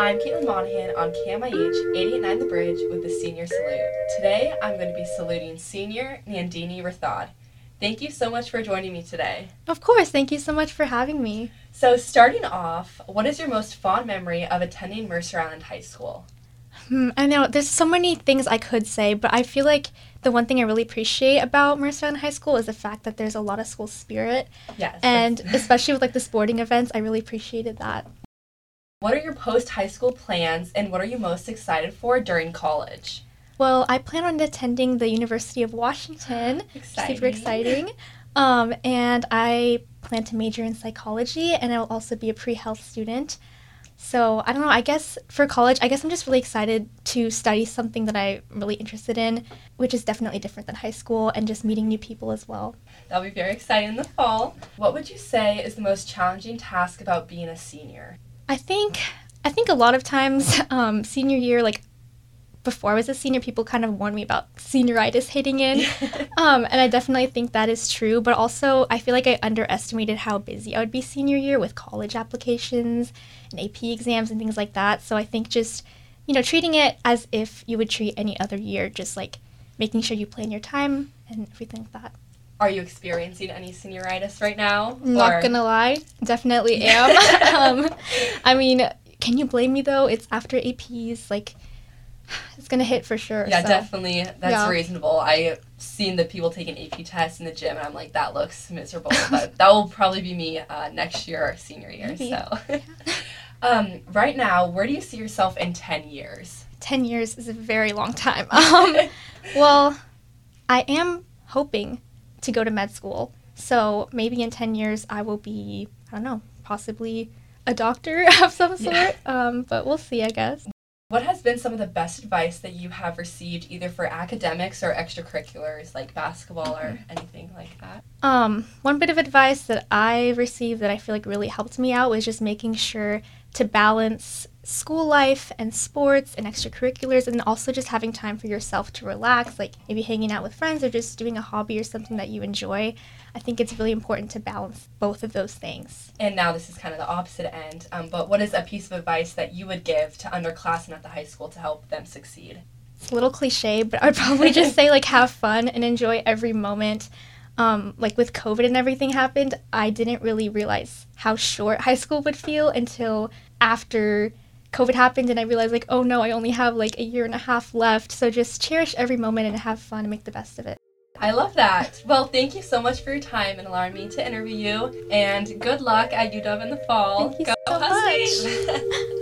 I'm Caitlin Monahan on KMIH 889 The Bridge with the Senior Salute. Today I'm going to be saluting Senior Nandini Rathod. Thank you so much for joining me today. Of course, thank you so much for having me. So, starting off, what is your most fond memory of attending Mercer Island High School? Hmm, I know there's so many things I could say, but I feel like the one thing I really appreciate about Mercer Island High School is the fact that there's a lot of school spirit. Yes. And especially with like the sporting events, I really appreciated that. What are your post high school plans and what are you most excited for during college? Well, I plan on attending the University of Washington. Exciting. Super exciting. Um, and I plan to major in psychology and I will also be a pre health student. So I don't know, I guess for college, I guess I'm just really excited to study something that I'm really interested in, which is definitely different than high school and just meeting new people as well. That'll be very exciting in the fall. What would you say is the most challenging task about being a senior? I think I think a lot of times um, senior year, like before I was a senior, people kind of warned me about senioritis hitting in. um, and I definitely think that is true. But also, I feel like I underestimated how busy I would be senior year with college applications and AP exams and things like that. So I think just, you know, treating it as if you would treat any other year, just like making sure you plan your time and everything like that. Are you experiencing any senioritis right now? Not Or- gonna lie, definitely am. um, I mean, can you blame me though? It's after APs, like it's gonna hit for sure. Yeah, so. definitely. That's Yeah. reasonable. I've seen the people taking AP tests in the gym, and I'm like, that looks miserable. but that will probably be me uh, next year, senior year. Maybe. So, um, right now, where do you see yourself in 10 years? Ten years is a very long time. Um, well, I am hoping to go to med school, so maybe in ten years I will be, I don't know, possibly a doctor of some sort. Yeah. Um, but we'll see, I guess. What has been some of the best advice that you have received, either for academics or extracurriculars like basketball or anything like that? Um, one bit of advice that I received that I feel like really helped me out was just making sure to balance school life and sports and extracurriculars and also just having time for yourself to relax, like maybe hanging out with friends or just doing a hobby or something that you enjoy. I think it's really important to balance both of those things. And now this is kind of the opposite end. Um, but what is a piece of advice that you would give to underclassmen at the high school to help them succeed? It's a little cliche, but I'd probably just say like have fun and enjoy every moment. Um, like with COVID and everything happened, I didn't really realize how short high school would feel until after COVID happened, and I realized like, oh no, I only have like a year and a half left. So just cherish every moment and have fun and make the best of it. I love that. Well, thank you so much for your time and allowing me to interview you. And good luck at UW in the fall. Thank you Go so Huskies! much.